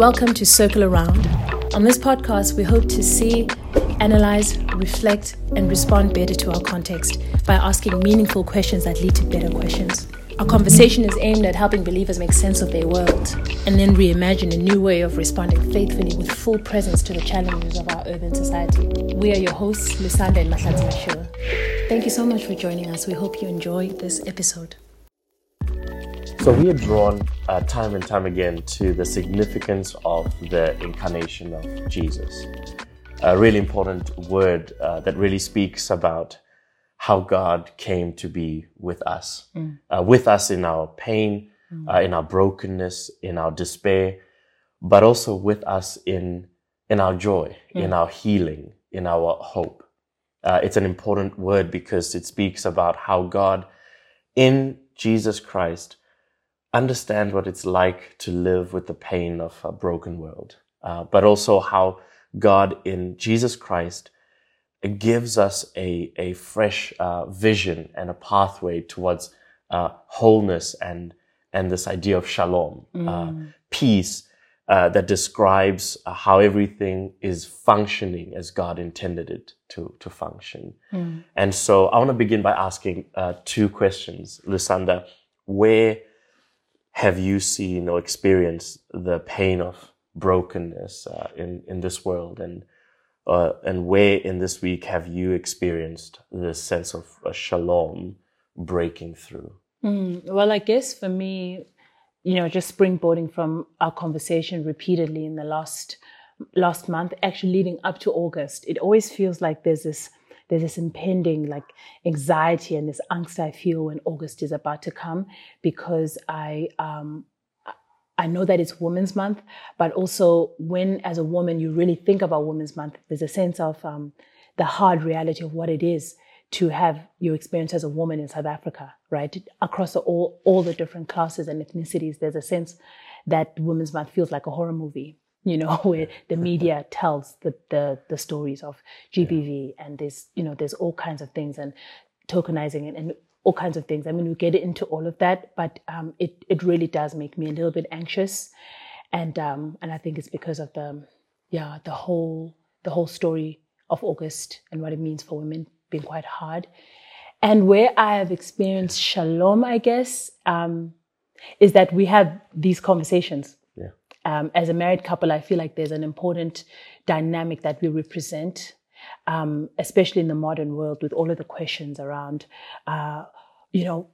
Welcome to Circle Around. On this podcast, we hope to see, analyze, reflect, and respond better to our context by asking meaningful questions that lead to better questions. Our conversation is aimed at helping believers make sense of their world and then reimagine a new way of responding faithfully with full presence to the challenges of our urban society. We are your hosts, Lusanda and Mahlatsi Mashua. Thank you so much for joining us. We hope you enjoy this episode. So we are drawn uh, time and time again to the significance of the incarnation of Jesus. A really important word uh, that really speaks about how God came to be with us, mm. uh, with us in our pain, mm. in our brokenness, in our despair, but also with us in in our joy, mm. in our healing, in our hope. Uh, it's an important word because it speaks about how God, in Jesus Christ, understand what it's like to live with the pain of a broken world, uh, but also how God in Jesus Christ gives us a, a fresh uh, vision and a pathway towards uh, wholeness and and this idea of shalom, uh, mm. peace uh, that describes uh, how everything is functioning as God intended it to to function. Mm. And so I want to begin by asking two questions, Lusanda. Where have you seen or experienced the pain of brokenness uh, in in this world? And uh, and where in this week have you experienced this sense of a shalom breaking through? Mm, well i guess for me you know just springboarding from our conversation repeatedly in the last last month actually leading up to august it always feels like there's this there's this impending like anxiety and this angst I feel when August is about to come because I um, I know that it's Women's Month, but also when as a woman you really think about Women's Month, there's a sense of um, the hard reality of what it is to have your experience as a woman in South Africa, right? Across all all the different classes and ethnicities, there's a sense that Women's Month feels like a horror movie you know, where the media tells the, the, the stories of GBV and there's, you know, there's all kinds of things and tokenizing and, and all kinds of things. I mean, we get into all of that, but um, it, it really does make me a little bit anxious. And, um, and I think it's because of the, yeah, the whole, the whole story of August and what it means for women being quite hard. And where I have experienced shalom, I guess, um, is that we have these conversations um, as a married couple, I feel like there's an important dynamic that we represent, um, especially in the modern world with all of the questions around, uh, you know,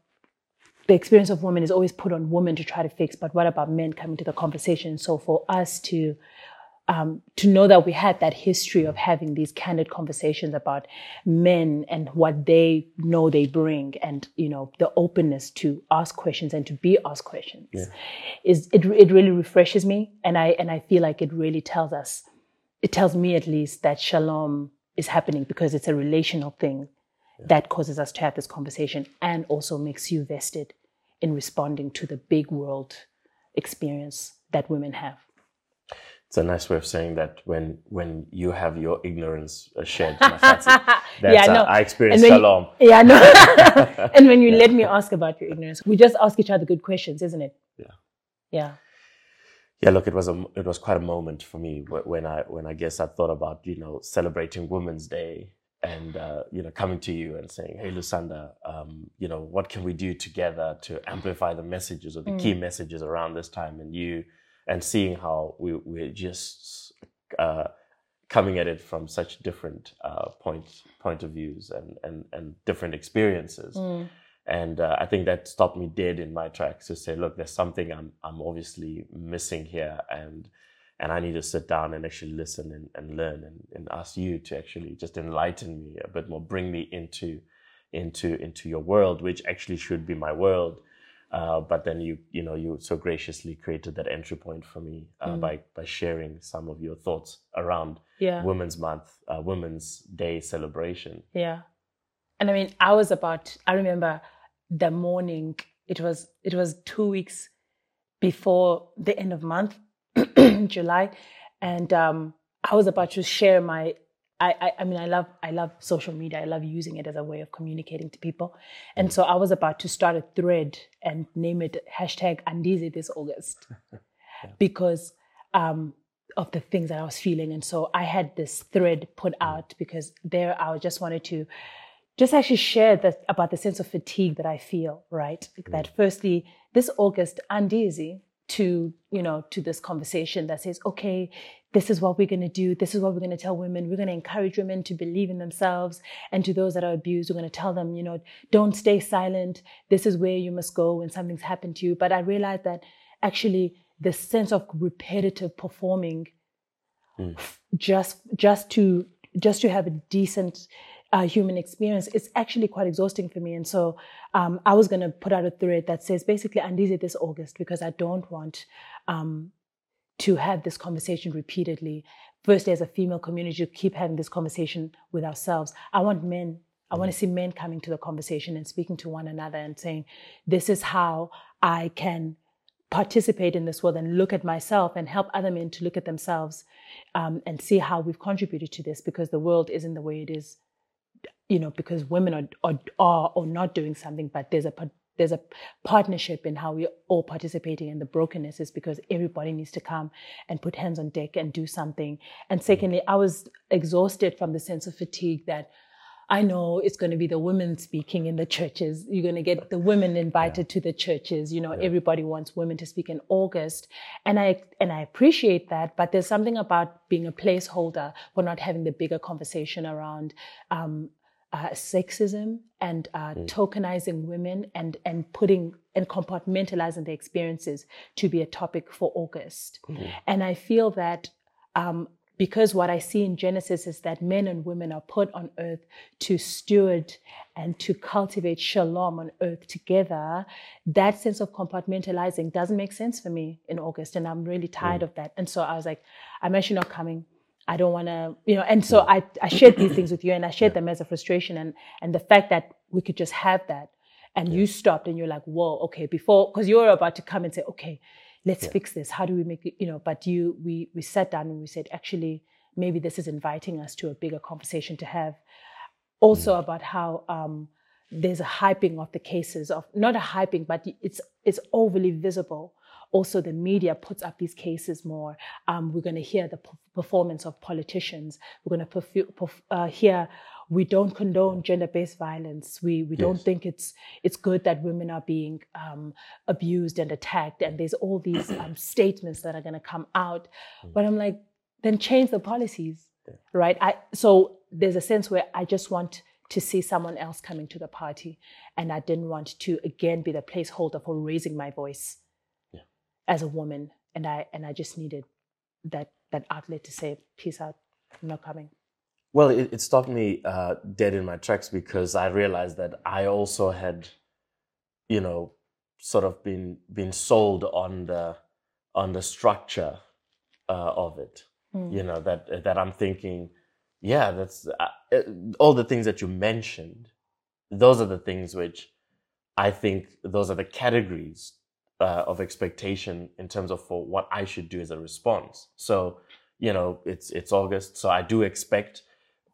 the experience of women is always put on women to try to fix, but what about men coming to the conversation? So for us to um, to know that we had that history of having these candid conversations about men and what they know they bring and you know the openness to ask questions and to be asked questions yeah. is it, it really refreshes me and i and i feel like it really tells us it tells me at least that shalom is happening because it's a relational thing yeah. that causes us to have this conversation and also makes you vested in responding to the big world experience that women have it's a nice way of saying that when when you have your ignorance uh, shared, that's yeah, no. Uh, I experience shalom. You, yeah, no. and when you let me ask about your ignorance, we just ask each other good questions, isn't it? Yeah. Yeah. Yeah, look, it was a it was quite a moment for me when I when I guess I thought about you know celebrating Women's Day and uh, you know coming to you and saying, "Hey, Lusanda, um, you know what can we do together to amplify the messages or the mm. key messages around this time?" And you and seeing how we, we're just uh, coming at it from such different uh, point point of views and and, and different experiences. Mm. And uh, I think that stopped me dead in my tracks to say, look, there's something I'm I'm obviously missing here, and and I need to sit down and actually listen and, and learn and, and ask you to actually just enlighten me a bit more, bring me into into into your world, which actually should be my world. Uh, but then you you know you so graciously created that entry point for me uh, mm. by by sharing some of your thoughts around yeah. Women's Month, uh, Women's Day celebration. Yeah, and I mean, I was about. I remember the morning. It was it was two weeks before the end of month, July, and um, I was about to share my I, I, I mean I love I love social media. I love using it as a way of communicating to people. And so I was about to start a thread and name it hashtag Andizi this August. yeah. Because um, of the things that I was feeling. And so I had this thread put out because there I just wanted to just actually share that about the sense of fatigue that I feel, right? That firstly, this August, Andizi, to you know to this conversation that says okay this is what we're going to do. This is what we're going to tell women. We're going to encourage women to believe in themselves. And to those that are abused we're going to tell them you know don't stay silent. This is where you must go when something's happened to you. But i realized that actually the sense of repetitive performing mm. just just to just to have a decent uh, human experience it's actually quite exhausting for me. And so um, i was going to put out a thread that says basically andizi this august because i don't want um, to have this conversation repeatedly firstly as a female community to keep having this conversation with ourselves. I want men I want to see men coming to the conversation and speaking to one another and saying, this is how I can participate in this world and look at myself and help other men to look at themselves um, and see how we've contributed to this because the world isn't the way it is you know because women are, are, are or not doing something but there's a there's a partnership in how we're all participating in the brokenness is because everybody needs to come and put hands on deck and do something. And mm-hmm. secondly i was exhausted from the sense of fatigue that I know it's going to be the women speaking in the churches. You're going to get the women invited yeah. to the churches. You know, yeah. everybody wants women to speak in August. And I, and I appreciate that. But there's something about being a placeholder for not having the bigger conversation around, um, uh, sexism and uh, mm. tokenizing women and and putting and compartmentalizing their experiences to be a topic for August. Mm. And I feel that um, because what I see in Genesis is that men and women are put on earth to steward and to cultivate shalom on earth together, that sense of compartmentalizing doesn't make sense for me in August. And I'm really tired mm. of that. And so I was like, I'm actually not coming. I don't want to, you know, and so I, I shared these things with you and I shared them as a frustration and, and the fact that we could just have that and you stopped and you're like, whoa, okay, before, cause you were about to come and say, okay, let's yeah. fix this. How do we make it, you know, but you, we, we sat down and we said, actually, maybe this is inviting us to a bigger conversation to have also mm. about how, um, there's a hyping of the cases of not a hyping, but it's it's overly visible. Also, the media puts up these cases more. Um, we're going to hear the performance of politicians. We're going to perf- perf- uh, hear we don't condone gender-based violence. We we yes. don't think it's it's good that women are being um, abused and attacked. And there's all these um, statements that are going to come out. Mm. But I'm like, then change the policies, yeah. right? I so there's a sense where I just want to see someone else coming to the party, and I didn't want to again be the placeholder for raising my voice yeah. as a woman. And I and I just needed that that outlet to say, "Peace out, I'm not coming." Well, it, it stopped me uh, dead in my tracks because I realized that I also had, you know, sort of been been sold on the on the structure uh, of it. Mm. You know that that I'm thinking, yeah, that's uh, all the things that you mentioned. Those are the things which I think those are the categories uh, of expectation in terms of for what I should do as a response. So, you know, it's it's August, so I do expect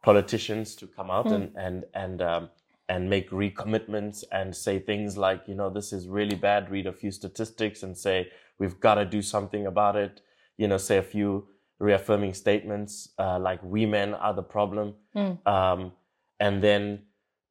politicians to come out mm. and and and um, and make recommitments and say things like, you know, this is really bad. Read a few statistics and say we've got to do something about it. You know, say a few reaffirming statements uh, like "we men are the problem," mm. um, and then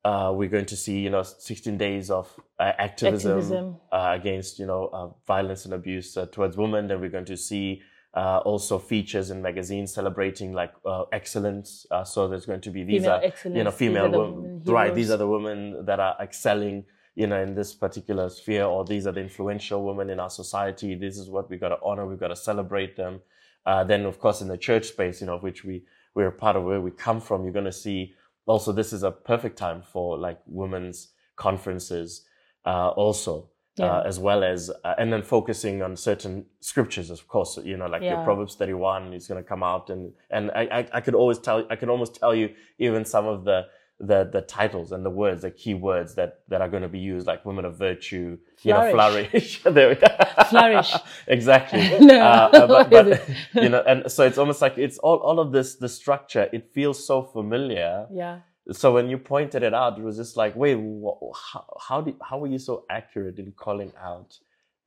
uh, we're going to see, you know, 16 days of uh, activism, activism. Uh, against, you know, uh, violence and abuse uh, towards women. Then we're going to see uh, also features in magazines celebrating like uh, excellence. Uh, so there's going to be these female are you know female women, right? These are the women that are excelling you know in this particular sphere, or these are the influential women in our society. This is what we got to honor. We've got to celebrate them. Uh, then of course in the church space, you know, of which we we're a part of where we come from, you're going to see also this is a perfect time for like women's conferences uh, also yeah. uh, as well as uh, and then focusing on certain scriptures of course you know like yeah. proverbs 31 is going to come out and and I, I, I could always tell i could almost tell you even some of the the the titles and the words the key words that that are going to be used like women of virtue flourish. you know flourish there flourish exactly no. Uh, uh, but, but you know and so it's almost like it's all all of this the structure it feels so familiar yeah so when you pointed it out, it was just like, wait, how how, did, how were you so accurate in calling out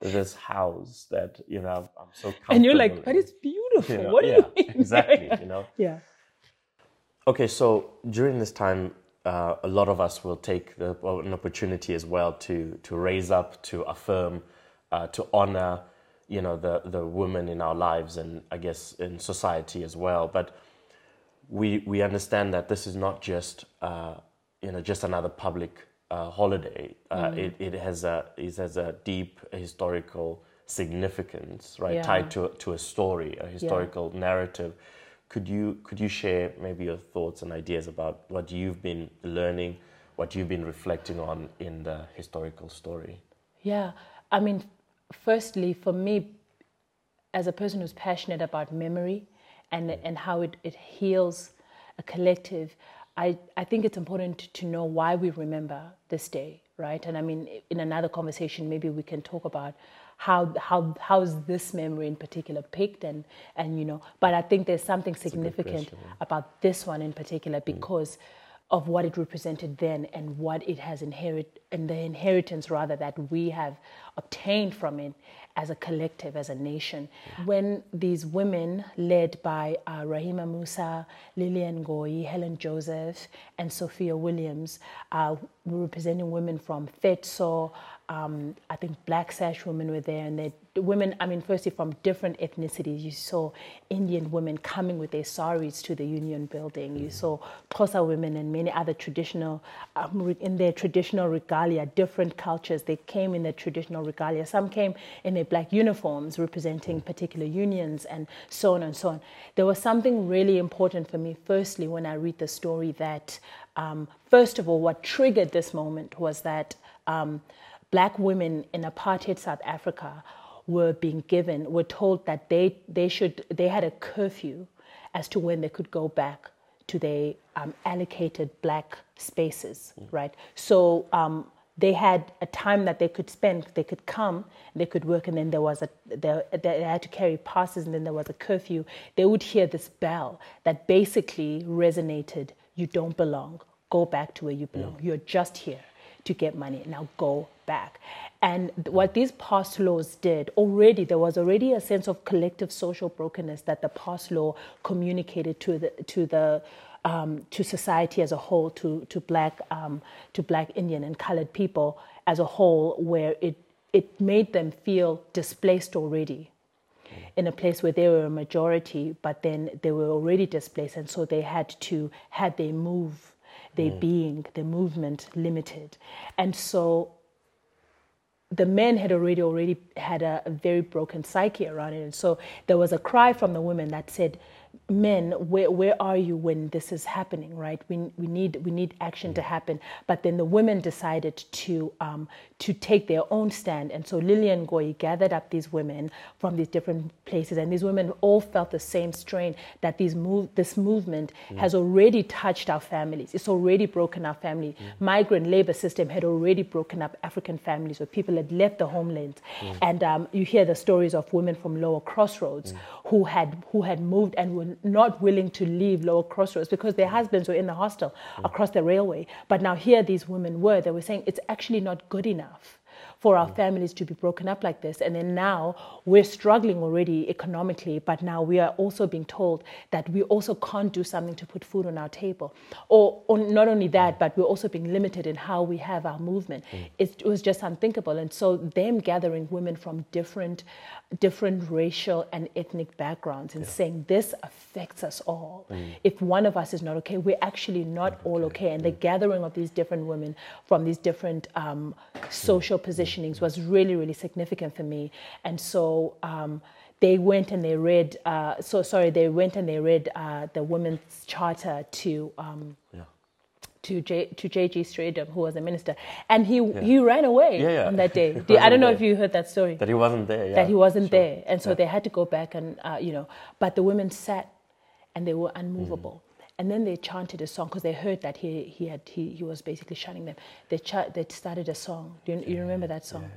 this house that you know I'm so comfortable? and you're like, comfortable but it's beautiful. You know, what do yeah, you mean? exactly. You know. yeah. Okay, so during this time, uh, a lot of us will take the, an opportunity as well to to raise up, to affirm, uh, to honor, you know, the the women in our lives and I guess in society as well. But we we understand that this is not just uh, you know just another public uh, holiday. Uh, Mm. it, it has a it has a deep historical significance, right? Yeah. Tied to to a story, a historical narrative. Could you could you share maybe your thoughts and ideas about what you've been learning, what you've been reflecting on in the historical story? Yeah, I mean, firstly, for me, as a person who's passionate about memory and and how it, it heals a collective, I, I think it's important to know why we remember this day, right? And I mean, in another conversation, maybe we can talk about how how how is this memory in particular picked and and you know. But I think there's something significant about this one in particular because of what it represented then and what it has inherit and the inheritance rather that we have obtained from it as a collective, as a nation. When these women, led by uh, Rahima Moosa, Lillian Ngoyi, Helen Joseph, and Sophia Williams, uh, were representing women from FEDSAW, um, I think Black Sash women were there, and they women. I mean, firstly from different ethnicities. You saw Indian women coming with their saris to the Union Building. You saw Xhosa women and many other traditional, um, in their traditional regalia, different cultures. They came in their traditional regalia. Some came in their black uniforms representing particular unions, and so on and so on. There was something really important for me. Firstly, when I read the story, that um, first of all, what triggered this moment was that. Black women in apartheid South Africa were being given, were told that they, they should, they had a curfew as to when they could go back to their um, allocated black spaces, right? So um, they had a time that they could spend, they could come, they could work, and then there was a, they, they had to carry passes, and then there was a curfew. They would hear this bell that basically resonated, you don't belong, go back to where you belong, you're just here to get money. Now go back. And what these pass laws did already, there was already a sense of collective social brokenness that the pass law communicated to the to the um, to society as a whole, to to black um, to black Indian and colored people as a whole, where it it made them feel displaced already in a place where they were a majority, but then they were already displaced, and so they had to had they move their being, their movement limited. And so the men had already already had a, a, very broken psyche around it. And so there was a cry from the women that said, Men, where, where are you when this is happening, right? We, we, need, we need action to happen. But then the women decided to, um, to take their own stand. And so Lillian Ngoyi gathered up these women from these different places. And these women all felt the same strain that these move, this movement has already touched our families. It's already broken our family. Migrant labor system had already broken up African families where people had left the homeland. And um, you hear the stories of women from Lower Crossroads who, had, who had moved and were not willing to leave Lower Crossroads because their husbands were in the hostel mm. across the railway. But now here these women were, they were saying it's actually not good enough for our mm. families to be broken up like this. And then now we're struggling already economically, but now we are also being told that we also can't do something to put food on our table. Or, or not only that, but we're also being limited in how we have our movement. It, it was just unthinkable. And so them gathering women from different different racial and ethnic backgrounds and yeah. saying this affects us all. Mm. If one of us is not okay, we're actually not okay. all okay. And mm. the gathering of these different women from these different um, social positionings was really, really significant for me. And so um, they went and they read, uh, so sorry, they went and they read uh, the Women's Charter to. Um, to J, to J.G. Strijdom, who was a minister, and he yeah. he ran away yeah, yeah. on that day. I don't know if you heard that story. That he wasn't there. that he wasn't sure. there, and so they had to go back and uh, you know. But the women sat, and they were unmovable. Mm. And then they chanted a song because they heard that he he had he, he was basically shunning them. They ch- they started a song. Do you, you remember that song?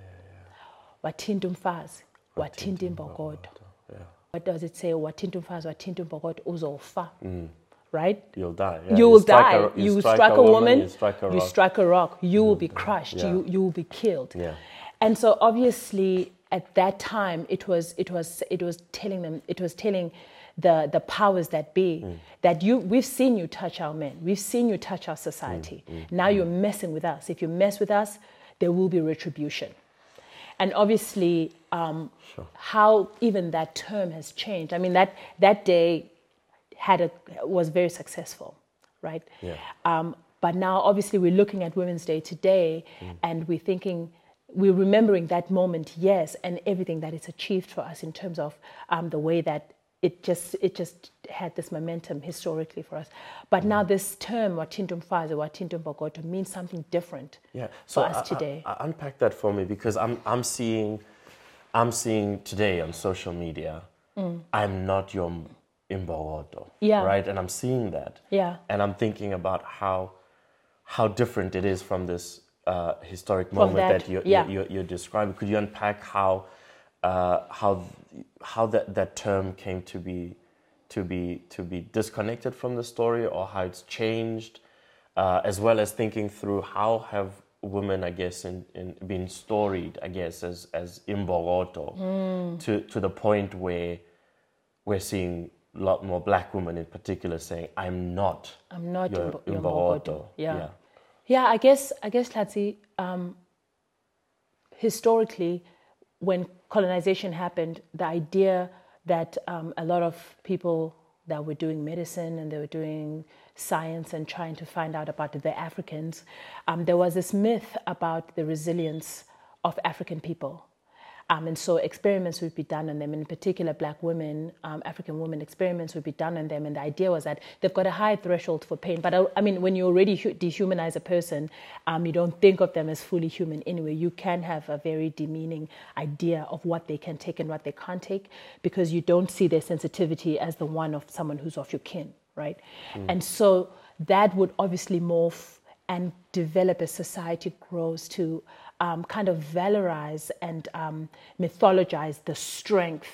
Wathint umfazi, wathint imbokodo. What does it say? Wathint umfazi, wathint imbokodo uzofa. Mm right? You'll die. Yeah. You will die. A, you, you strike, strike, a woman, you strike a rock. You, strike a rock, you will be crushed. Yeah. You, you will be killed. Yeah. And so obviously, at that time it was it was it was telling them it was telling the the powers that be mm. that you we've seen you touch our men we've seen you touch our society mm. Mm. now you're messing with us if you mess with us there will be retribution and obviously um, sure. how even that term has changed i mean that that day had a was very successful right yeah. Um, but now obviously we're looking at women's day today mm. and we're thinking we're remembering that moment, yes, and everything that it's achieved for us in terms of um, the way that it just it just had this momentum historically for us. But now mm. this term Wathint umfazi, wathint imbokodo means something different yeah. so for us I, today. I, I unpack that for me because I'm I'm seeing I'm seeing today on social media, mm. I'm not your Imbokodo. Yeah. Right? And I'm seeing that. Yeah. And I'm thinking about how how different it is from this uh, historic moment that, that you're, yeah. you're, you're, describing. Could you unpack how uh, how how that, that term came to be to be to be disconnected from the story, or how it's changed, uh, as well as thinking through how have women, I guess, in, in been storied, I guess, as as imbokodo, mm. to to the point where we're seeing lot more black women in particular saying, "I'm not, I'm not your, imbokodo." Yeah. yeah. Yeah, I guess I guess Latsi, um, historically, when colonization happened, the idea that um, a lot of people that were doing medicine and they were doing science and trying to find out about the Africans, um, there was this myth about the resilience of African people. Um, and so experiments would be done on them, in particular black women, um, African women, experiments would be done on them. And the idea was that they've got a high threshold for pain. But I, I mean, when you already dehumanize a person, um, you don't think of them as fully human anyway. You can have a very demeaning idea of what they can take and what they can't take because you don't see their sensitivity as the one of someone who's of your kin, right? Mm. And so that would obviously morph and develop as society grows to um, kind of valorize and um, mythologize the strength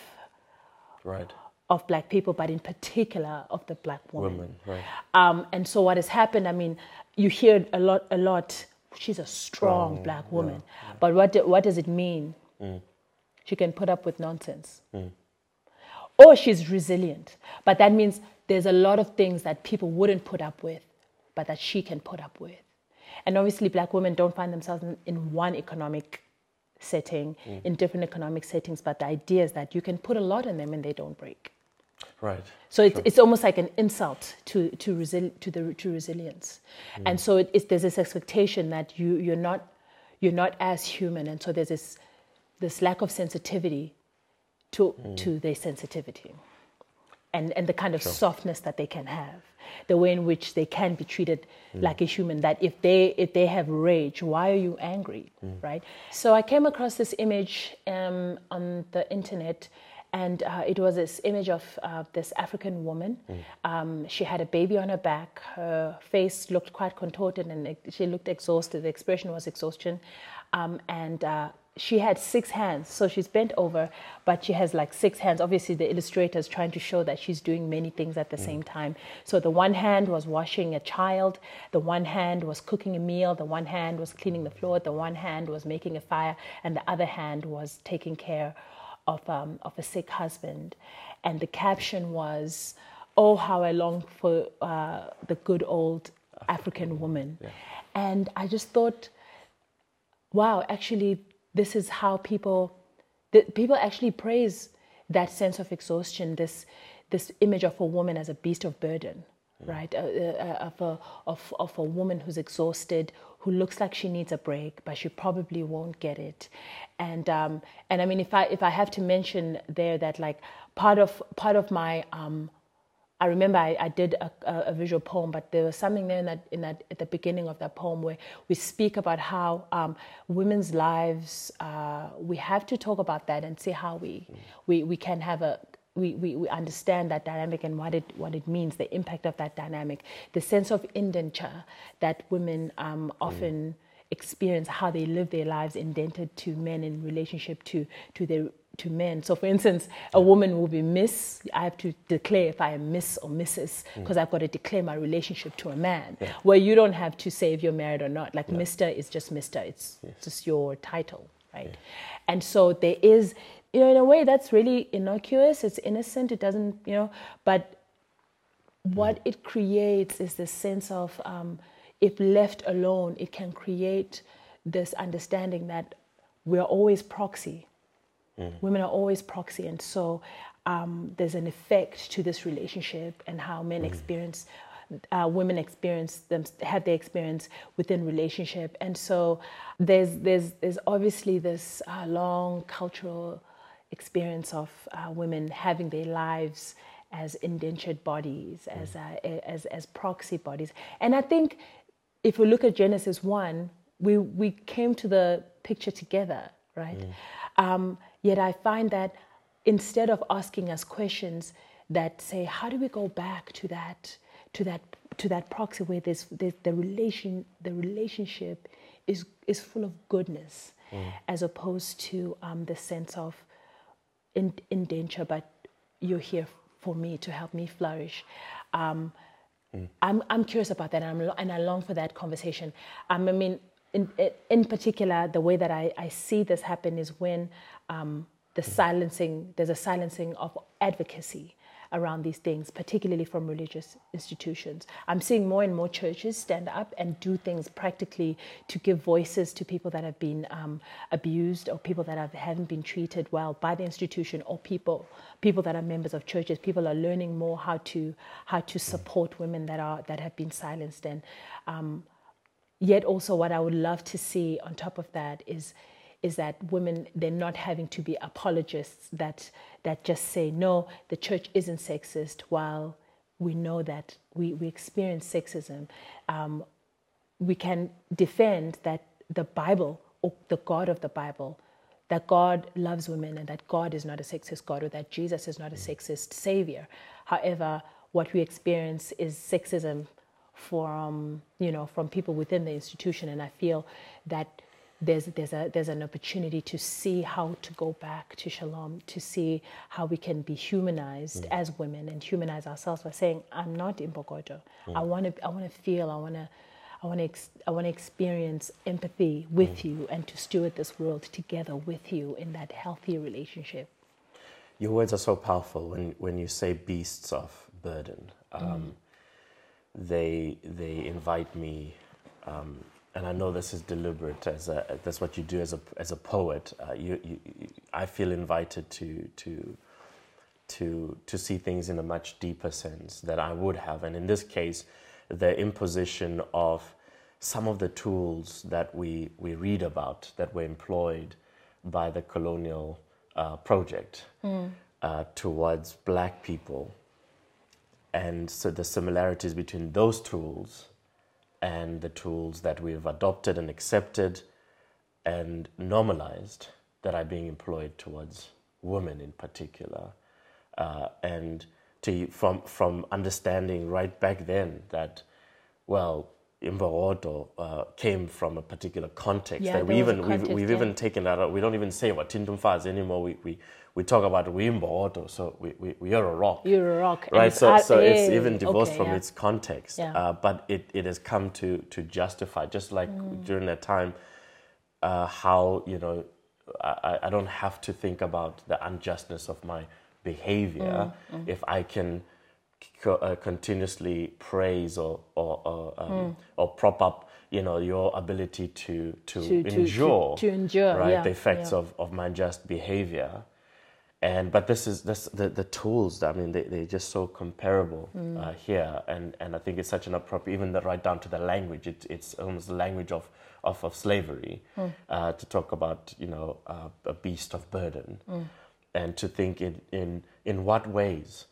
right. of black people, but in particular of the black woman. Women, right. Um, and so what has happened, I mean, you hear a lot, a lot, she's a strong, strong black woman. Yeah, yeah. But what, do, what does it mean? Mm. She can put up with nonsense. Mm. Or she's resilient. But that means there's a lot of things that people wouldn't put up with, but that she can put up with. And obviously, black women don't find themselves in, in one economic setting, mm. in different economic settings, but the idea is that you can put a lot in them and they don't break. Right. So it's, it's almost like an insult to to, resi- to the to resilience, mm. and so it, it's, there's this expectation that you you're not you're not as human, and so there's this this lack of sensitivity to mm. to their sensitivity, and and the kind of sure. softness that they can have the way in which they can be treated mm. like a human that if they if they have rage why are you angry mm. right so i came across this image um, on the internet and uh, it was this image of uh, this African woman. Mm. Um, she had a baby on her back. Her face looked quite contorted and she looked exhausted. The expression was exhaustion. Um, and uh, she had six hands, so she's bent over, but she has like six hands. Obviously, the illustrator is trying to show that she's doing many things at the mm. same time. So the one hand was washing a child, the one hand was cooking a meal, the one hand was cleaning the floor, the one hand was making a fire, and the other hand was taking care of um, of a sick husband. And the caption was, "Oh, how I long for uh, the good old African woman," yeah. and I just thought, wow, actually this is how people people actually praise that sense of exhaustion this this image of a woman as a beast of burden right? Uh, uh, of, a, of, of a woman who's exhausted who looks like she needs a break but she probably won't get it. And um, and i mean if i if i have to mention there that like part of part of my um, I remember I, I did a, a, visual poem, but there was something there in that, in that at the beginning of that poem where we speak about how um, women's lives. Uh, we have to talk about that and see how we we, we can have a we, we, we understand that dynamic and what it what it means, the impact of that dynamic, the sense of indenture that women um, often mm. experience, how they live their lives indented to men in relationship to to their to men. So, for instance, a woman will be Miss. I have to declare if I am Miss or Mrs. because mm. I've got to declare my relationship to a man. Yeah. Where you don't have to say if you're married or not. Like Mister is just Mister. It's yes. just your title, right? And so there is, you know, in a way that's really innocuous. It's innocent. It doesn't, you know, but what it creates is this sense of, um, if left alone, it can create this understanding that we're always proxy. Women are always proxy, and so um, there's an effect to this relationship and how men experience, uh, women experience them, have their experience within relationship, and so there's there's there's obviously this uh, long cultural experience of uh, women having their lives as indentured bodies, as, uh, as as proxy bodies, and I think if we look at Genesis one, we we came to the picture together, right? Um, yet I find that instead of asking us questions that say, how do we go back to that to that to that proxy where there's, there's the relation the relationship is is full of goodness, as opposed to um, the sense of in, indenture, but you're here for me to help me flourish. Um, I'm, I'm curious about that, and, I'm, and I long for that conversation. Um, I mean, in, in particular, the way that I, I see this happen is when um, the silencing, there's a silencing of advocacy around these things, particularly from religious institutions. I'm seeing more and more churches stand up and do things practically to give voices to people that have been um, abused or people that have, haven't been treated well by the institution or people people that are members of churches. People are learning more how to how to support women that are that have been silenced and um, yet also what I would love to see on top of that is is that women they're not having to be apologists that that just say no the church isn't sexist while we know that we, we experience sexism. Um, we can defend that the bible or the god of the bible that god loves women and that god is not a sexist god or that jesus is not a sexist savior. However what we experience is sexism from you know from people within the institution. And i feel that there's there's a there's an opportunity to see how to go back to shalom to see how we can be humanized as women and humanize ourselves by saying i'm not imbokodo i want to i want to feel i want to I want to ex- I want to experience empathy with you and to steward this world together with you in that healthy relationship. Your words are so powerful when, when you say beasts of burden. Um, They they invite me, um, and I know this is deliberate. As a, that's what you do as a as a poet. Uh, you, you, you- I feel invited to to to to see things in a much deeper sense that I would have, and in this case, the imposition of some of the tools that we we read about that were employed by the colonial uh, project uh, towards black people, and so the similarities between those tools and the tools that we've adopted and accepted and normalized that are being employed towards women in particular. Uh, and to, from, from understanding right back then that, well, Imbokodo uh, came from a particular context Yeah, that we there was a even we've, context, we've yeah. even taken that out. We don't even say wathint umfazi anymore. We, we, we talk about we Imbokodo, so we, we, we are a rock You're a rock. right so, so it's even divorced okay, from yeah. its context Yeah. uh, but it, it has come to to justify just like Mm. during that time uh, how you know I, I- don't have to think about the unjustness of my behavior Mm, if I can co- uh, continuously praise or or or, um, Mm. or prop up you know your ability to to, To- to- to- endure to endure, right yeah, the effects yeah. of, of my just behavior and but this is this the, the tools i mean they, they're just so comparable Mm. uh, here and and i think it's such an appropriate even the right down to the language it, it's almost the language of of, of slavery Mm. uh, to talk about you know uh, a beast of burden Mm. and to think in in in what ways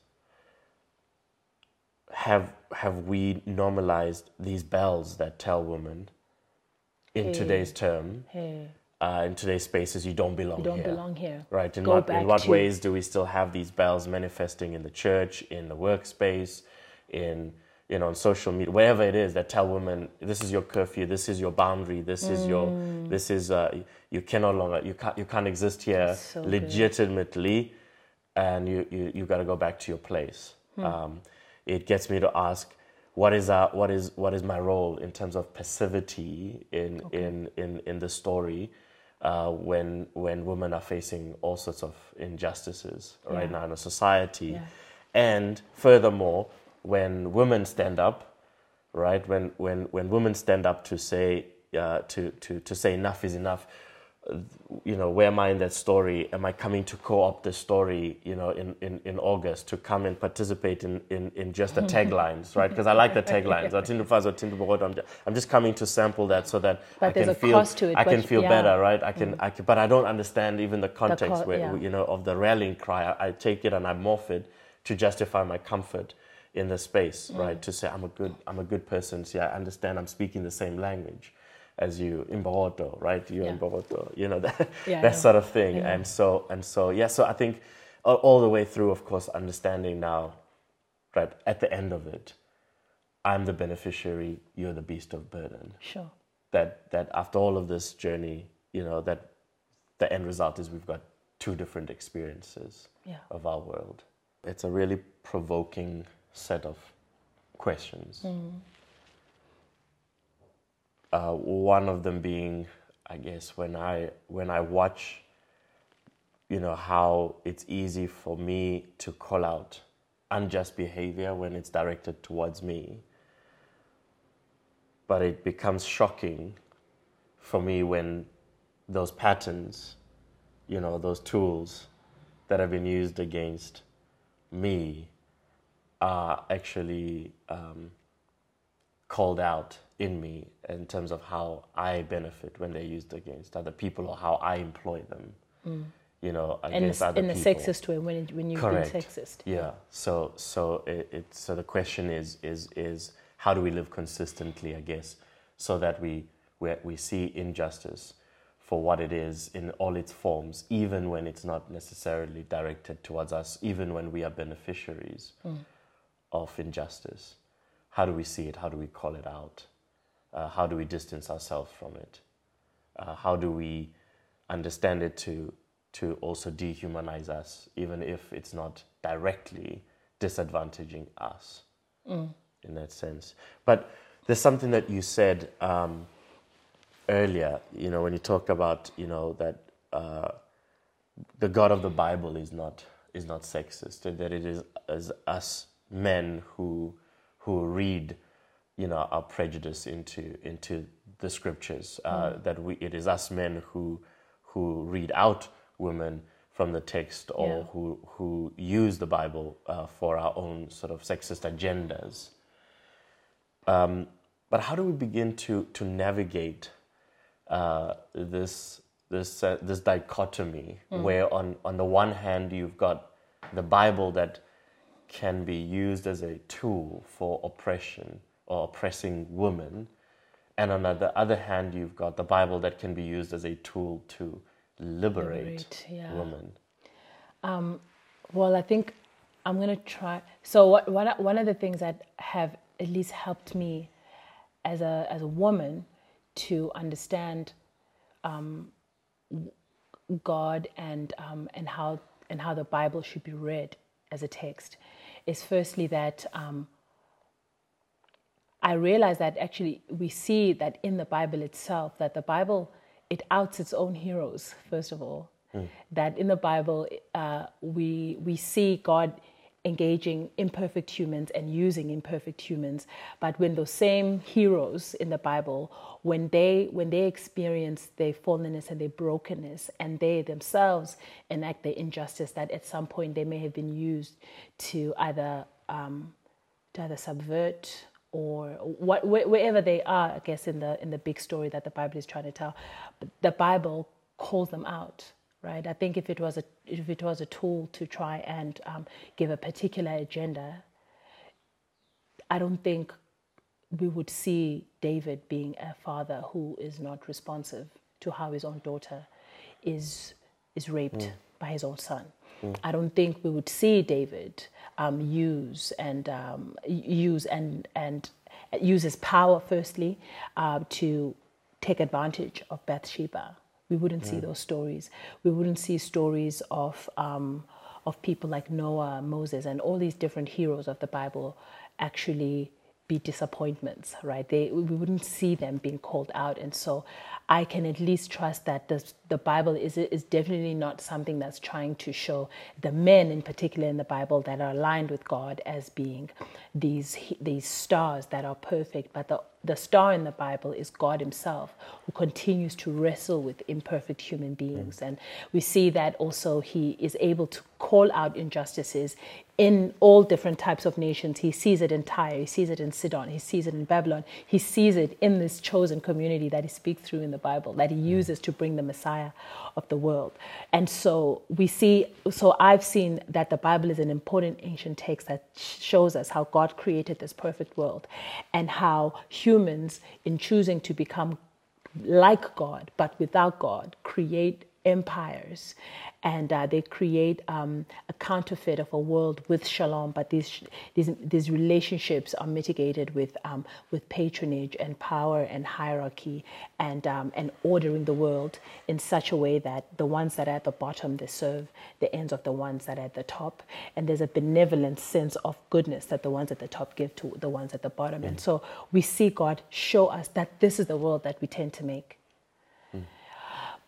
have have we normalized these bells that tell women in Hey. today's term Hey, uh, in today's spaces you don't belong here. you don't here belong here. Right. In Go what, in what to- ways do we still have these bells manifesting in the church, in the workspace, in you know, on social media, wherever it is that tell women this is your curfew, this is your boundary, this is your, Mm. this is uh, you can no longer you can't you can't exist here So good. legitimately, and you you, you got to go back to your place. Hmm. Um, it gets me to ask. What is, our, what, is, what is my role in terms of passivity in, in, in, in the story uh, when when women are facing all sorts of injustices right Yeah. now in a society, Yeah. and furthermore, when women stand up, right? When when when women stand up to say uh, to to to say enough is enough. You know, where am I in that story? Am I coming to co-opt the story? You know, in, in, in August to come and participate in, in, in just the taglines, right? Because I like the taglines. Wathint umfazi, wathint imbokodo. I'm ju- I'm just coming to sample that so that But I can a feel cost to it, I can feel yeah. better, right? I can, I can, but I don't understand even the context co- where yeah. you know of the rallying cry. I, I take it and I morph it to justify my comfort in the space, Mm. right? To say I'm a good, I'm a good person. See, I understand. I'm speaking the same language as you in Bogoto, right? You in Yeah. Bogoto, you know that Yeah, that sort of thing. And so and so, yeah. So I think all, all the way through, of course, understanding now, right? At the end of it, I'm the beneficiary. You're the beast of burden Sure. that that after all of this journey, you know, that the end result is we've got two different experiences Yeah. of our world. It's a really provoking set of questions. Uh, one of them being, I guess, when I when I watch, you know, how it's easy for me to call out unjust behavior when it's directed towards me. But it becomes shocking for me when those patterns, you know, those tools that have been used against me are actually um, called out in me in terms of how I benefit when they're used against other people or how I employ them, mm. you know, In against a, other in a sexist way when, it, when you've Correct. been sexist. Yeah. So so it, it so the question is is is how do we live consistently? I guess so that we we we see injustice for what it is in all its forms, even when it's not necessarily directed towards us, even when we are beneficiaries mm. of injustice. How do we see it? How do we call it out? Uh, how do we distance ourselves from it? Uh, how do we understand it to to also dehumanize us, even if it's not directly disadvantaging us in that sense. But there's something that you said um, earlier, you know, when you talked about, you know, that uh, the God of the Bible is not is not sexist, that it is as us men who who read, you know, our prejudice into into the scriptures. Uh, That we it is us men who who read out women from the text or Yeah. who who use the Bible uh, for our own sort of sexist agendas. Um, but how do we begin to to navigate uh, this this uh, this dichotomy where on on the one hand you've got the Bible that can be used as a tool for oppression or oppressing women, and on the other hand you've got the Bible that can be used as a tool to liberate, Liberate, yeah. women. Well, I think I'm going to try. So, what, one, one of the things that have at least helped me as a, as a woman to understand um, God and, um, and, how, and how the Bible should be read as a text is firstly that um, I realize that actually we see that in the Bible itself, that the Bible, it outs its own heroes, first of all. That in the Bible, uh, we, we see God engaging imperfect humans and using imperfect humans. But when those same heroes in the Bible, when they, when they experience their fallenness and their brokenness, and they themselves enact the injustice that at some point they may have been used to either um, to either subvert or what, wh- wherever they are, I guess, in the in the big story that the Bible is trying to tell, but the Bible calls them out, right? I think if it was a if it was a tool to try and um, give a particular agenda, I don't think we would see David being a father who is not responsive to how his own daughter is is raped by his own son. I don't think we would see David um, use and um, use and and use his power firstly uh, to take advantage of Bathsheba. We wouldn't see those stories. We wouldn't see stories of um, of people like Noah, Moses, and all these different heroes of the Bible actually be disappointments, right? They, we wouldn't see them being called out. And so I can at least trust that the, the Bible is, is definitely not something that's trying to show the men, in particular in the Bible, that are aligned with God as being these, these stars that are perfect. But the, the star in the Bible is God Himself, who continues to wrestle with imperfect human beings. Mm. And we see that also He is able to call out injustices in all different types of nations. He sees it in Tyre, he sees it in Sidon, he sees it in Babylon, he sees it in this chosen community that he speaks through in the Bible, that he uses to bring the Messiah of the world. And so we see, so I've seen that the Bible is an important ancient text that shows us how God created this perfect world and how humans, in choosing to become like God, but without God, create empires and uh, they create um, a counterfeit of a world with shalom. But these these, these relationships are mitigated with um, with patronage and power and hierarchy and um, and ordering the world in such a way that the ones that are at the bottom they serve the ends of the ones that are at the top, and there's a benevolent sense of goodness that the ones at the top give to the ones at the bottom. Mm. And so we see God show us that this is the world that we tend to make.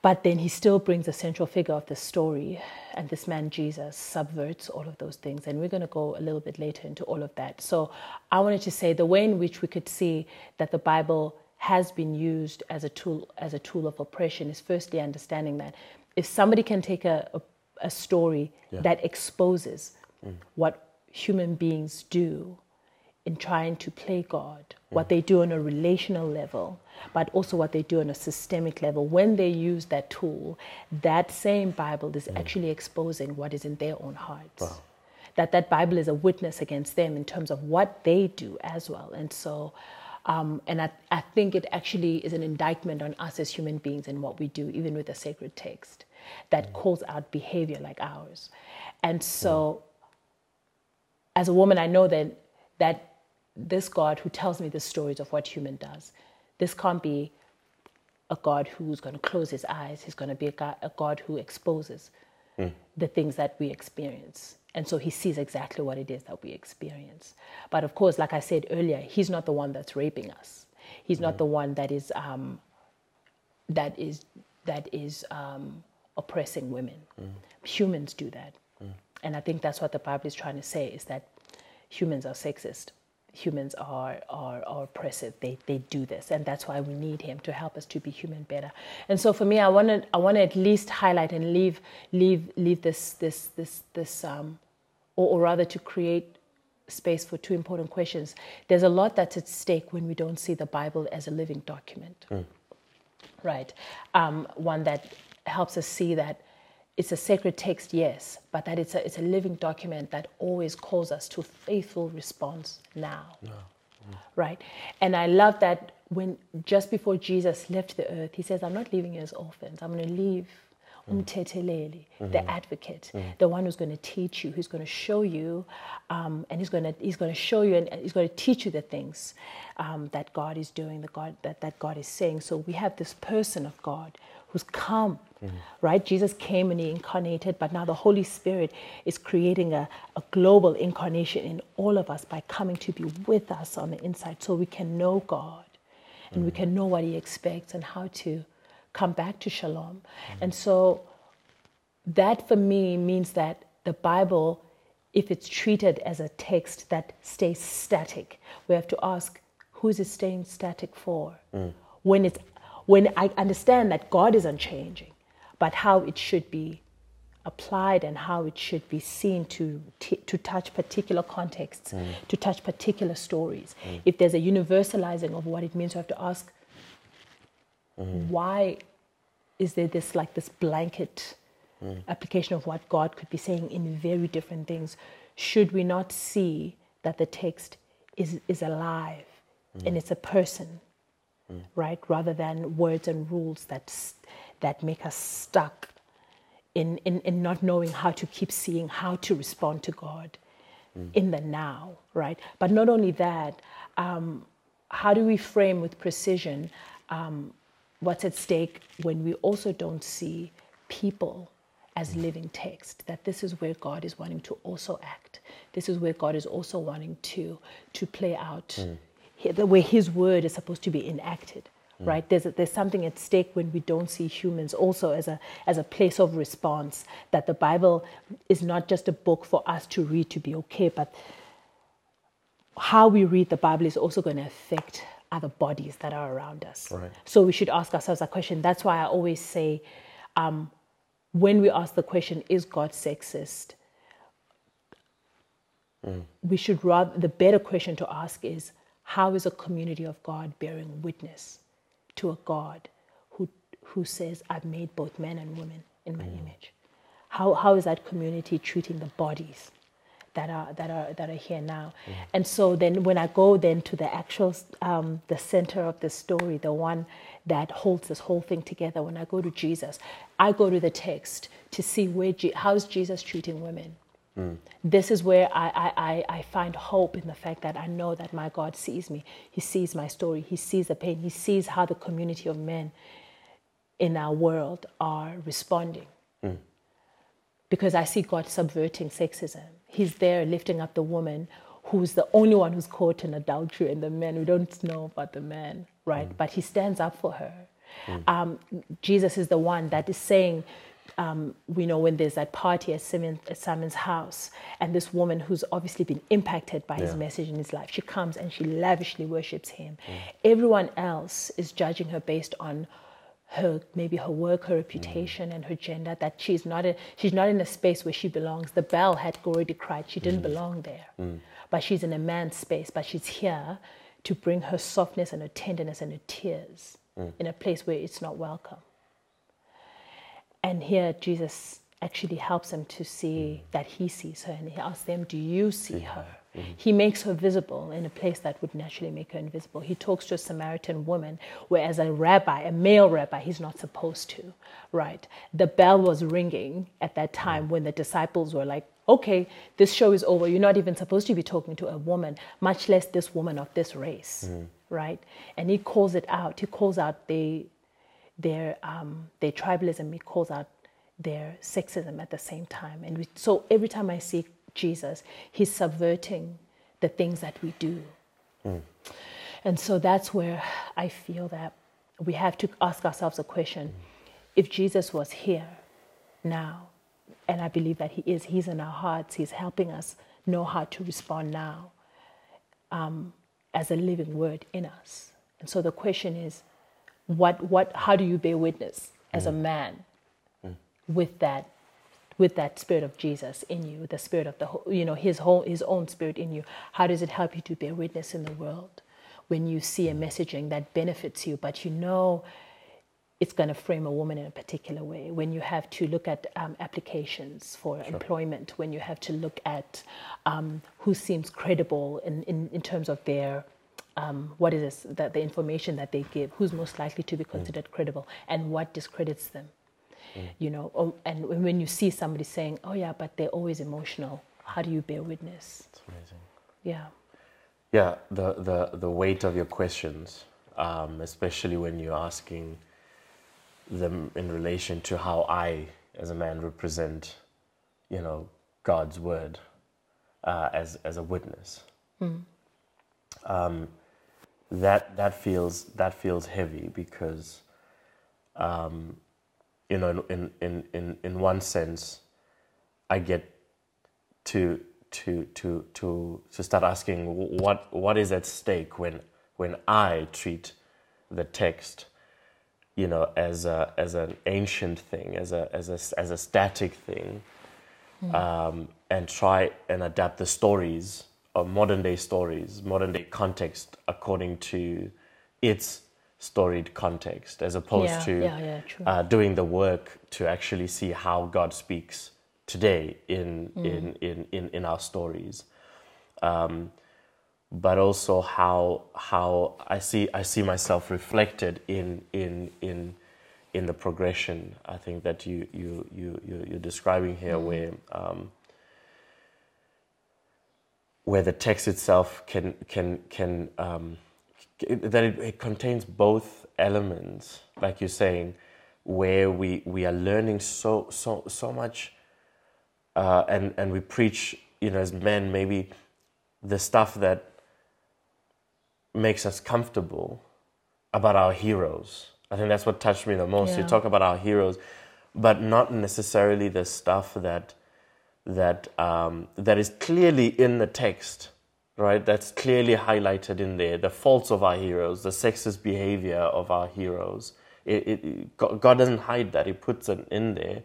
But then he still brings a central figure of the story, and this man Jesus subverts all of those things. And we're going to go a little bit later into all of that. So I wanted to say the way in which we could see that the Bible has been used as a tool as a tool of oppression is firstly understanding that if somebody can take a, a, a story yeah. that exposes mm. what human beings do in trying to play God, what they do on a relational level, but also what they do on a systemic level. When they use that tool, that same Bible is mm. actually exposing what is in their own hearts. Wow. That that Bible is a witness against them in terms of what they do as well. And so, um, and I, I think it actually is an indictment on us as human beings and what we do, even with a sacred text that mm. calls out behavior like ours. And so, mm. as a woman, I know that that this God who tells me the stories of what human does this can't be a God who's going to close his eyes. He's going to be a God, a God who exposes mm. the things that we experience. And so he sees exactly what it is that we experience. But of course, like I said earlier, he's not the one that's raping us. He's not mm. the one that is um, that is that is um, oppressing women. Mm. Humans do that, hmm. and I think that's what the Bible is trying to say: is that humans are sexist humans are, are, are oppressive. They, they do this. And that's why we need him to help us to be human better. And so for me, I want to, I want to at least highlight and leave, leave, leave this, this, this, this um, or, or rather to create space for two important questions. There's a lot that's at stake when we don't see the Bible as a living document. Mm. Right. Um, one that helps us see that it's a sacred text, yes, but that it's a, it's a living document that always calls us to faithful response now. No. Mm. Right? And I love that when just before Jesus left the earth, he says, I'm not leaving you as orphans. I'm going to leave mm. mm-hmm. the advocate, mm. the one who's going to teach you, who's going to show you, um, and he's going to he's going to show you and he's going to teach you the things um, that God is doing, the God that, that God is saying. So we have this person of God who's come, mm-hmm. right? Jesus came and he incarnated, but now the Holy Spirit is creating a, a global incarnation in all of us by coming to be with us on the inside so we can know God and mm-hmm. we can know what he expects and how to come back to shalom. Mm-hmm. And so that for me means that the Bible, if it's treated as a text that stays static, we have to ask, who is it staying static for? Mm. When it's when I understand that God is unchanging, but how it should be applied and how it should be seen to t- to touch particular contexts, mm. to touch particular stories. Mm. If there's a universalizing of what it means, you have to ask, mm. why is there this like this blanket mm. application of what God could be saying in very different things? Should we not see that the text is is alive mm. and it's a person mm. right? Rather than words and rules that, that make us stuck in, in, in not knowing how to keep seeing how to respond to God mm. in the now, right? But not only that, um, how do we frame with precision um, what's at stake when we also don't see people as mm. living text that this is where god is wanting to also act this is where god is also wanting to to play out mm the way His word is supposed to be enacted. Right, there's a, there's something at stake when we don't see humans also as a as a place of response. That the Bible is not just a book for us to read to be okay, but how we read the Bible is also going to affect other bodies that are around us. Right. So we should ask ourselves a question. That's why I always say, um, when we ask the question, "Is God sexist?" We should rather the better question to ask is, "How is a community of God bearing witness to a God who who says, "I've made both men and women in my image"? How how is that community treating the bodies?" that are that are that are here now. And so then when I go then to the actual um, the center of the story, the one that holds this whole thing together, when I go to Jesus, I go to the text to see where Je- how's Jesus treating women. Mm. This is where I, I, I, I find hope in the fact that I know that my God sees me. He sees my story. He sees the pain. He sees how the community of men in our world are responding mm. because I see God subverting sexism. He's there lifting up the woman who's the only one who's caught in adultery and the men we don't know about the men, right? Mm. But he stands up for her. Um, Jesus is the one that is saying, um, we know when there's that party at, Simon, at Simon's house, and this woman who's obviously been impacted by his message in his life, she comes and she lavishly worships him. Mm. Everyone else is judging her based on her maybe her work, her reputation, mm. and her gender. That she's not a, she's not in a space where she belongs. The bell had already cried; she didn't mm. belong there. But she's in a man's space. But she's here to bring her softness and her tenderness and her tears in a place where it's not welcome. And here Jesus actually helps them to see hmm. that he sees her and he asks them, Do you see her? Hmm. He makes her visible in a place that would naturally make her invisible. He talks to a Samaritan woman, whereas a rabbi, a male rabbi, he's not supposed to, right? The bell was ringing at that hmm. time when the disciples were like, Okay, this show is over. You're not even supposed to be talking to a woman, much less this woman of this race, right? And he calls it out. He calls out the their um, their tribalism. It calls out their sexism at the same time. And we, so every time I see Jesus, he's subverting the things that we do. And so that's where I feel that we have to ask ourselves a question: If Jesus was here now, and I believe that he is, he's in our hearts. He's helping us know how to respond now um, as a living word in us. And so the question is, what, what, how do you bear witness as a man with that, with that spirit of Jesus in you, the spirit of the, you know, his whole, his own spirit in you? How does it help you to bear witness in the world when you see a messaging that benefits you, but you know it's going to frame a woman in a particular way. When you have to look at um, applications for employment, when you have to look at um, who seems credible in, in, in terms of their um, what is this, that the information that they give, who's most likely to be considered credible, and what discredits them. You know, or, and when you see somebody saying, "Oh yeah, but they're always emotional," how do you bear witness? It's amazing. Yeah, Yeah, the, the, the weight of your questions, um, especially when you're asking them in relation to how I, as a man, represent, you know, God's word uh, as, as a witness. Um, that, that, feels, that feels heavy because, um, you know, in, in, in, in one sense, I get to to to to to start asking what what is at stake when when I treat the text, you know, as a as an ancient thing, as a as a as a static thing, um, and try and adapt the stories of modern day stories, modern day context according to its storied context, as opposed Yeah, to yeah, yeah, uh, doing the work to actually see how God speaks today in in, in, in in our stories, um, but also how how I see I see myself reflected in in in in the progression. I think that you you you you- you're describing here, where um, where the text itself can can can um, that it, it contains both elements, like you're saying, where we we are learning so so so much, uh, and and we preach, you know, as men maybe the stuff that makes us comfortable about our heroes. I think that's what touched me the most. Yeah. You talk about our heroes, but not necessarily the stuff that that um, that is clearly in the text, right? That's clearly highlighted in there. The faults of our heroes, the sexist behavior of our heroes. It, it, God doesn't hide that; He puts it in there,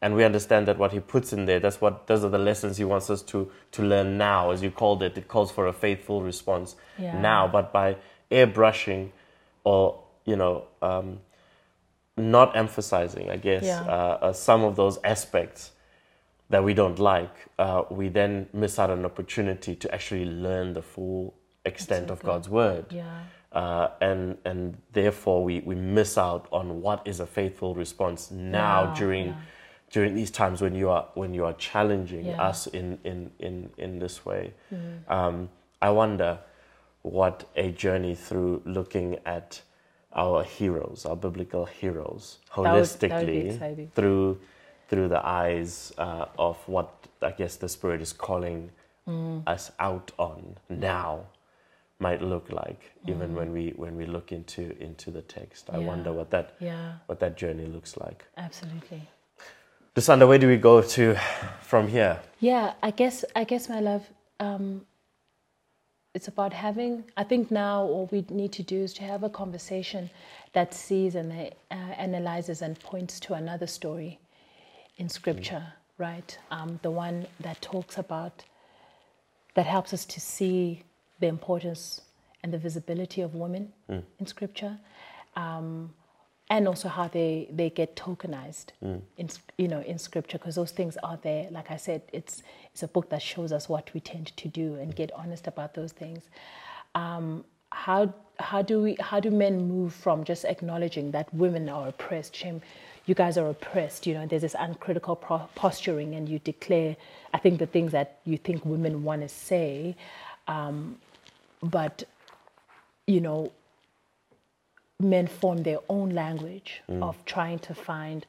and we understand that what He puts in there. That's what those are the lessons He wants us to to learn now, as you called it. It calls for a faithful response Yeah. now, but by airbrushing or you know um, not emphasizing, I guess, Yeah. uh, uh, some of those aspects that we don't like, uh, we then miss out on an opportunity to actually learn the full extent of Exactly. God's word. Yeah. Uh, and and therefore we, we miss out on what is a faithful response now during yeah. during these times when you are when you are challenging Yeah. us in, in, in, in this way. Mm. Um, I wonder what a journey through looking at our heroes, our biblical heroes, would- that would be holistically through through the eyes uh, of what I guess the Spirit is calling Mm. us out on now might look like, even when we when we look into into the text. I. Yeah. wonder what that Yeah. what that journey looks like. Absolutely. Desanda, where do we go to from here? Yeah, I guess I guess my love, um, it's about having. I think now all we need to do is to have a conversation that sees and uh, analyzes and points to another story in Scripture, right? Um, the one that talks about that helps us to see the importance and the visibility of women in Scripture. Um, and also how they, they get tokenized in you know in scripture because those things are there like i said it's it's a book that shows us what we tend to do and get honest about those things um, how how do we how do men move from just acknowledging that women are oppressed shame you guys are oppressed you know there's this uncritical pro- posturing and you declare i think the things that you think women want to say. Um, but you know men form their own language mm. of trying to find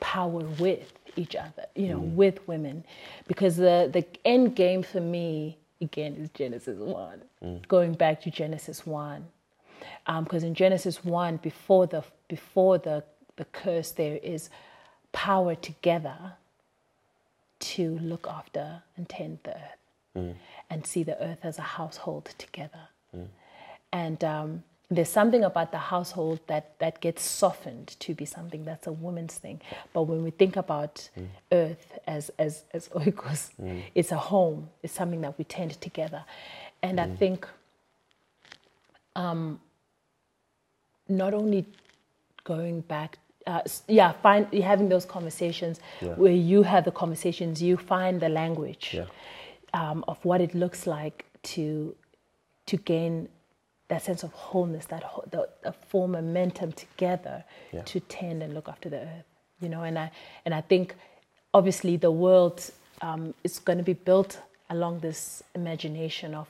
power with each other, you know, mm. with women. Because the, the end game for me, again, is Genesis 1, mm. going back to Genesis 1. Um, because in Genesis 1, before the, before the, the curse, there is power together to look after and tend the earth mm. and see the earth as a household together. Mm. And um, there's something about the household that, that gets softened to be something that's a woman's thing. But when we think about mm. earth as, as, as oikos, it's a home, it's something that we tend together. And I think um, not only going back, uh, yeah, find having those conversations where you have the conversations, you find the language Yeah. um, of what it looks like to to gain that sense of wholeness, that whole, the, the full momentum together Yeah. to tend and look after the earth. You know, and I and I think obviously the world um, is going to be built along this imagination of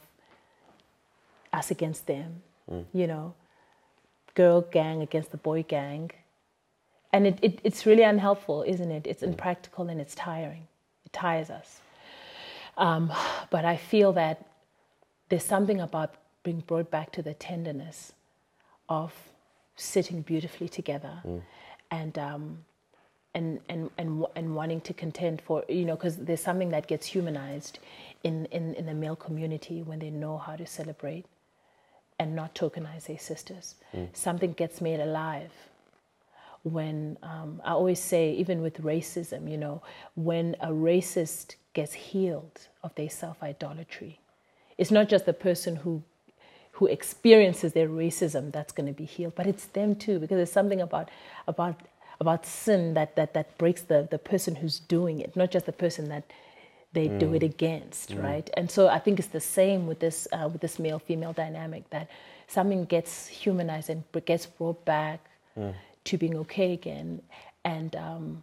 us against them. You know, girl gang against the boy gang. And it, it, it's really unhelpful, isn't it? It's impractical and it's tiring. It tires us. Um, but I feel that there's something about being brought back to the tenderness of sitting beautifully together and, um, and, and, and, and wanting to contend for, you know, because there's something that gets humanized in, in, in the male community when they know how to celebrate and not tokenize their sisters. Something gets made alive when um, I always say, even with racism, you know, when a racist gets healed of their self idolatry, it's not just the person who who experiences their racism that's going to be healed, but it's them too, because there's something about about about sin that that that breaks the the person who's doing it, not just the person that they do it against, right? And so I think it's the same with this uh, with this male female dynamic that something gets humanized and gets brought back to being okay again, and um,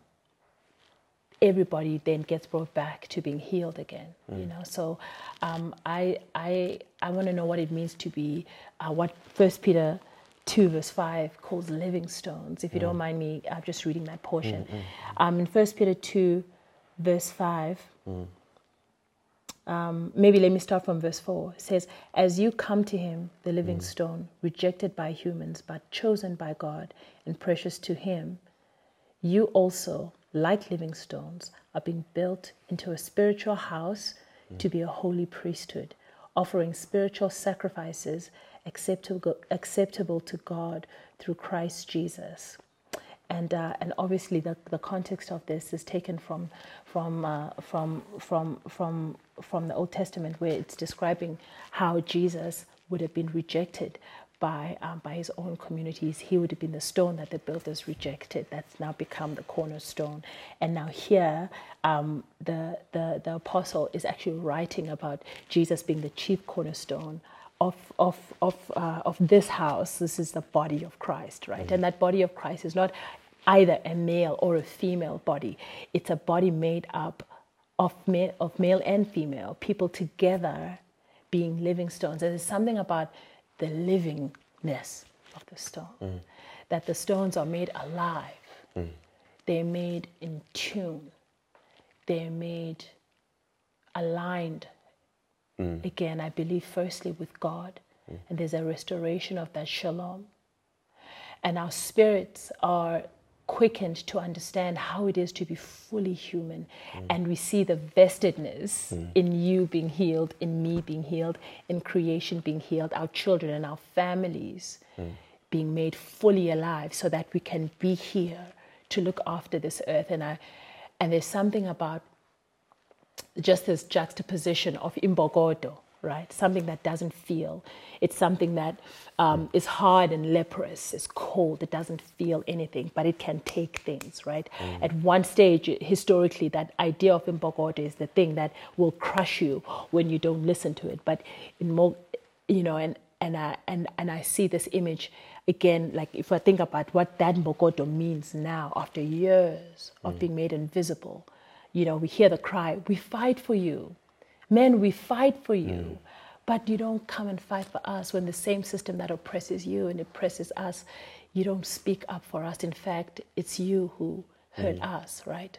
everybody then gets brought back to being healed again. You know, so um, I I I want to know what it means to be uh, what First Peter. 2 verse 5 calls living stones. If you don't mind me I'm just reading that portion. Um, in First peter 2 verse 5 um, maybe let me start from verse 4. It says, As you come to him, the living Mm. stone, rejected by humans, but chosen by God and precious to him, you also, like living stones, are being built into a spiritual house to be a holy priesthood, offering spiritual sacrifices acceptable, acceptable to God through Christ Jesus. And, uh, and obviously the, the context of this is taken from from uh, from from from from the Old Testament where it's describing how Jesus would have been rejected by um, by his own communities. He would have been the stone that the builders rejected. That's now become the cornerstone. And now here, um, the, the the apostle is actually writing about Jesus being the chief cornerstone of of of uh, of this house. This is the body of Christ, right? And that body of Christ is not either a male or a female body. It's a body made up of male, of male and female people together being living stones. There's something about the livingness of the stone mm. that the stones are made alive. Mm. They're made in tune. They're made aligned mm. again, I believe, firstly with God, and there's a restoration of that shalom. And our spirits are quickened to understand how it is to be fully human. And we see the vestedness mm. in you being healed, in me being healed, in creation being healed, our children and our families mm. being made fully alive so that we can be here to look after this earth. And I and there's something about just this juxtaposition of imbokodo, right? Something that doesn't feel. It's something that um, is hard and leprous, it's cold, it doesn't feel anything, but it can take things, right? At one stage, historically, that idea of imbokodo is the thing that will crush you when you don't listen to it. But in more, you know, and and I and and I see this image again. Like if I think about what that mbogodo means now, after years of being made invisible, you know, we hear the cry, "We fight for you, men. We fight for you." Mm. But you don't come and fight for us when the same system that oppresses you and oppresses us, you don't speak up for us. In fact, it's you who hurt mm. us, right?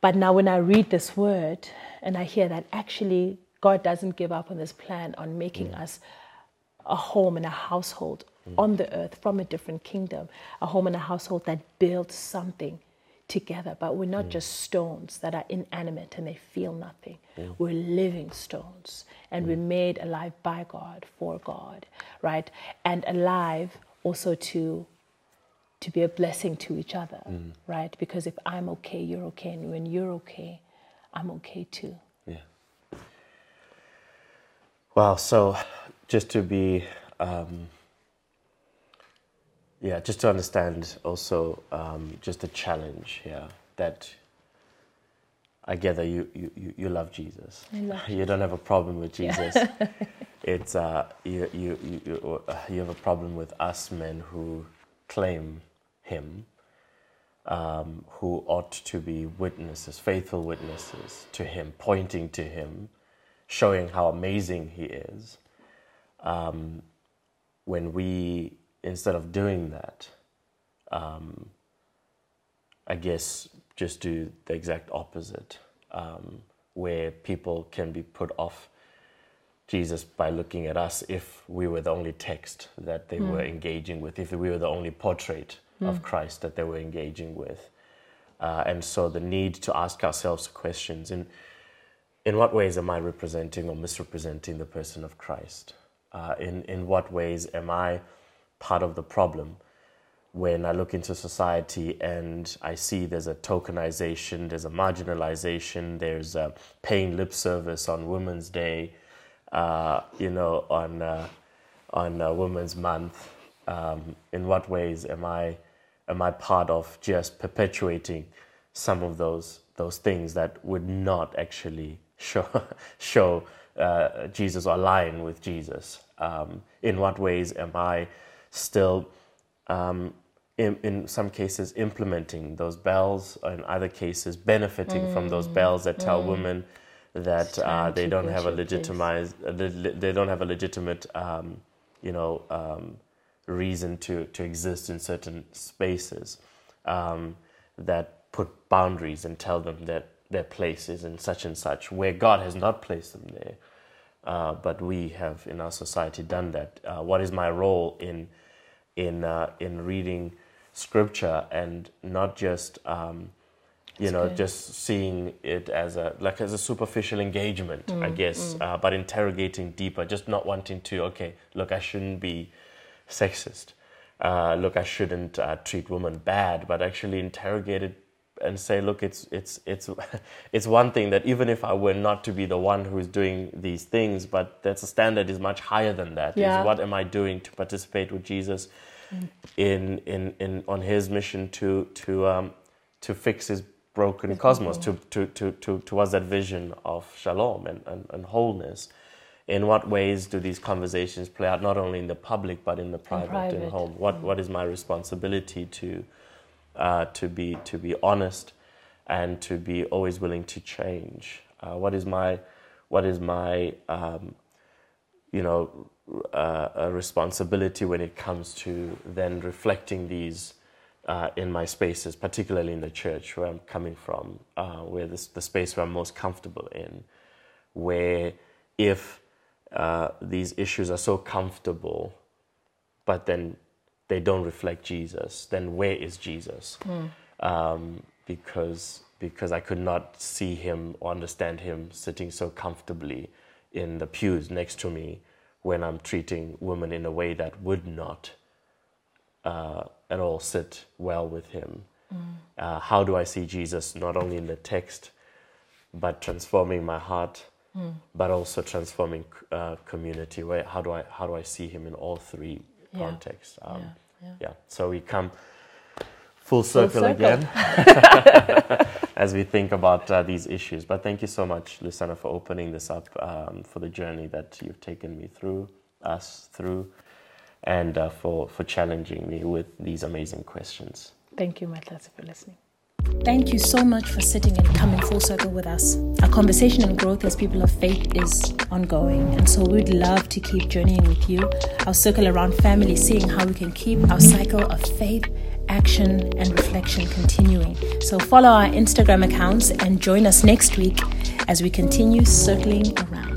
But now, when I read this word and I hear that actually God doesn't give up on this plan on making mm. us a home and a household on the earth from a different kingdom, a home and a household that builds something together. But we're not mm. just stones that are inanimate and they feel nothing. We're living stones and we're mm. made alive by God, for God, right? And alive also to to be a blessing to each other, mm. right? Because if I'm okay, you're okay, and when you're okay, I'm okay too. Yeah. Wow. So, just to be, um, yeah, just to understand also um, just the challenge here that I gather you, you, you- you love Jesus. I love You don't have a problem with Jesus. Yeah. it's uh, you, you, you, you, uh, you have a problem with us men who claim Him, um, who ought to be witnesses, faithful witnesses to Him, pointing to Him, showing how amazing He is. Um, when we, instead of doing that, um, I guess just do the exact opposite, um, where people can be put off Jesus by looking at us if we were the only text that they were engaging with, if we were the only portrait of Christ that they were engaging with. Uh, and so the need to ask ourselves questions in, in what ways am I representing or misrepresenting the person of Christ? Uh, in, in what ways am I part of the problem? when I look into society and I see there's a tokenization, there's a marginalization, there's a paying lip service on Women's Day, uh, you know, on uh, on uh, Women's Month. Um, in what ways am I am I part of just perpetuating some of those those things that would not actually show show uh, Jesus or align with Jesus? Um, in what ways am I still um, in, in some cases implementing those bells, or in other cases benefiting from those bells that tell women that uh, they don't have a build your place. legitimized, uh, they don't have a legitimate, um, you know, um, reason to, to exist in certain spaces. Um, that put boundaries and tell them that their place is in such and such, where God has not placed them there. Uh, but we have in our society done that. Uh, what is my role in in uh, in reading scripture and not just um, you know good. just seeing it as a like as a superficial engagement, Mm, I guess, uh, but interrogating deeper, just not wanting to okay, look, I shouldn't be sexist. Uh, look, I shouldn't uh, treat women bad, but actually interrogate it and say, look, it's it's it's it's one thing that even if I were not to be the one who is doing these things, but that's a standard is much higher than that. Yeah. what am I doing to participate with Jesus in in, in on his mission to to um, to fix his broken cosmos, to, to, to, to towards that vision of shalom and, and, and wholeness. In what ways do these conversations play out, not only in the public but in the private, in private. home? What what is my responsibility to uh, to be to be honest and to be always willing to change. Uh, what is my what is my um, you know uh, responsibility when it comes to then reflecting these uh, in my spaces, particularly in the church where I'm coming from, uh, where this the space where I'm most comfortable in, where if uh, these issues are so comfortable, but then they don't reflect Jesus, then where is Jesus? Um, because because I could not see him or understand him sitting so comfortably in the pews next to me when I'm treating women in a way that would not uh, at all sit well with him. Uh, how do I see Jesus not only in the text, but transforming my heart, but also transforming uh, community? Where how do I how do I see him in all three Yeah. contexts? Um, Yeah, yeah. So we come full circle, circle. again as we think about uh, these issues. But thank you so much, Luciana, for opening this up um, for the journey that you've taken me through, us through, and uh, for, for challenging me with these amazing questions. Thank you, Matlasi, for listening. Thank you so much for sitting and coming full circle with us. Our conversation and growth as people of faith is ongoing, and so we'd love to keep journeying with you. Our circle around family, seeing how we can keep our cycle of faith, action, and reflection continuing. So follow our Instagram accounts and join us next week as we continue circling around.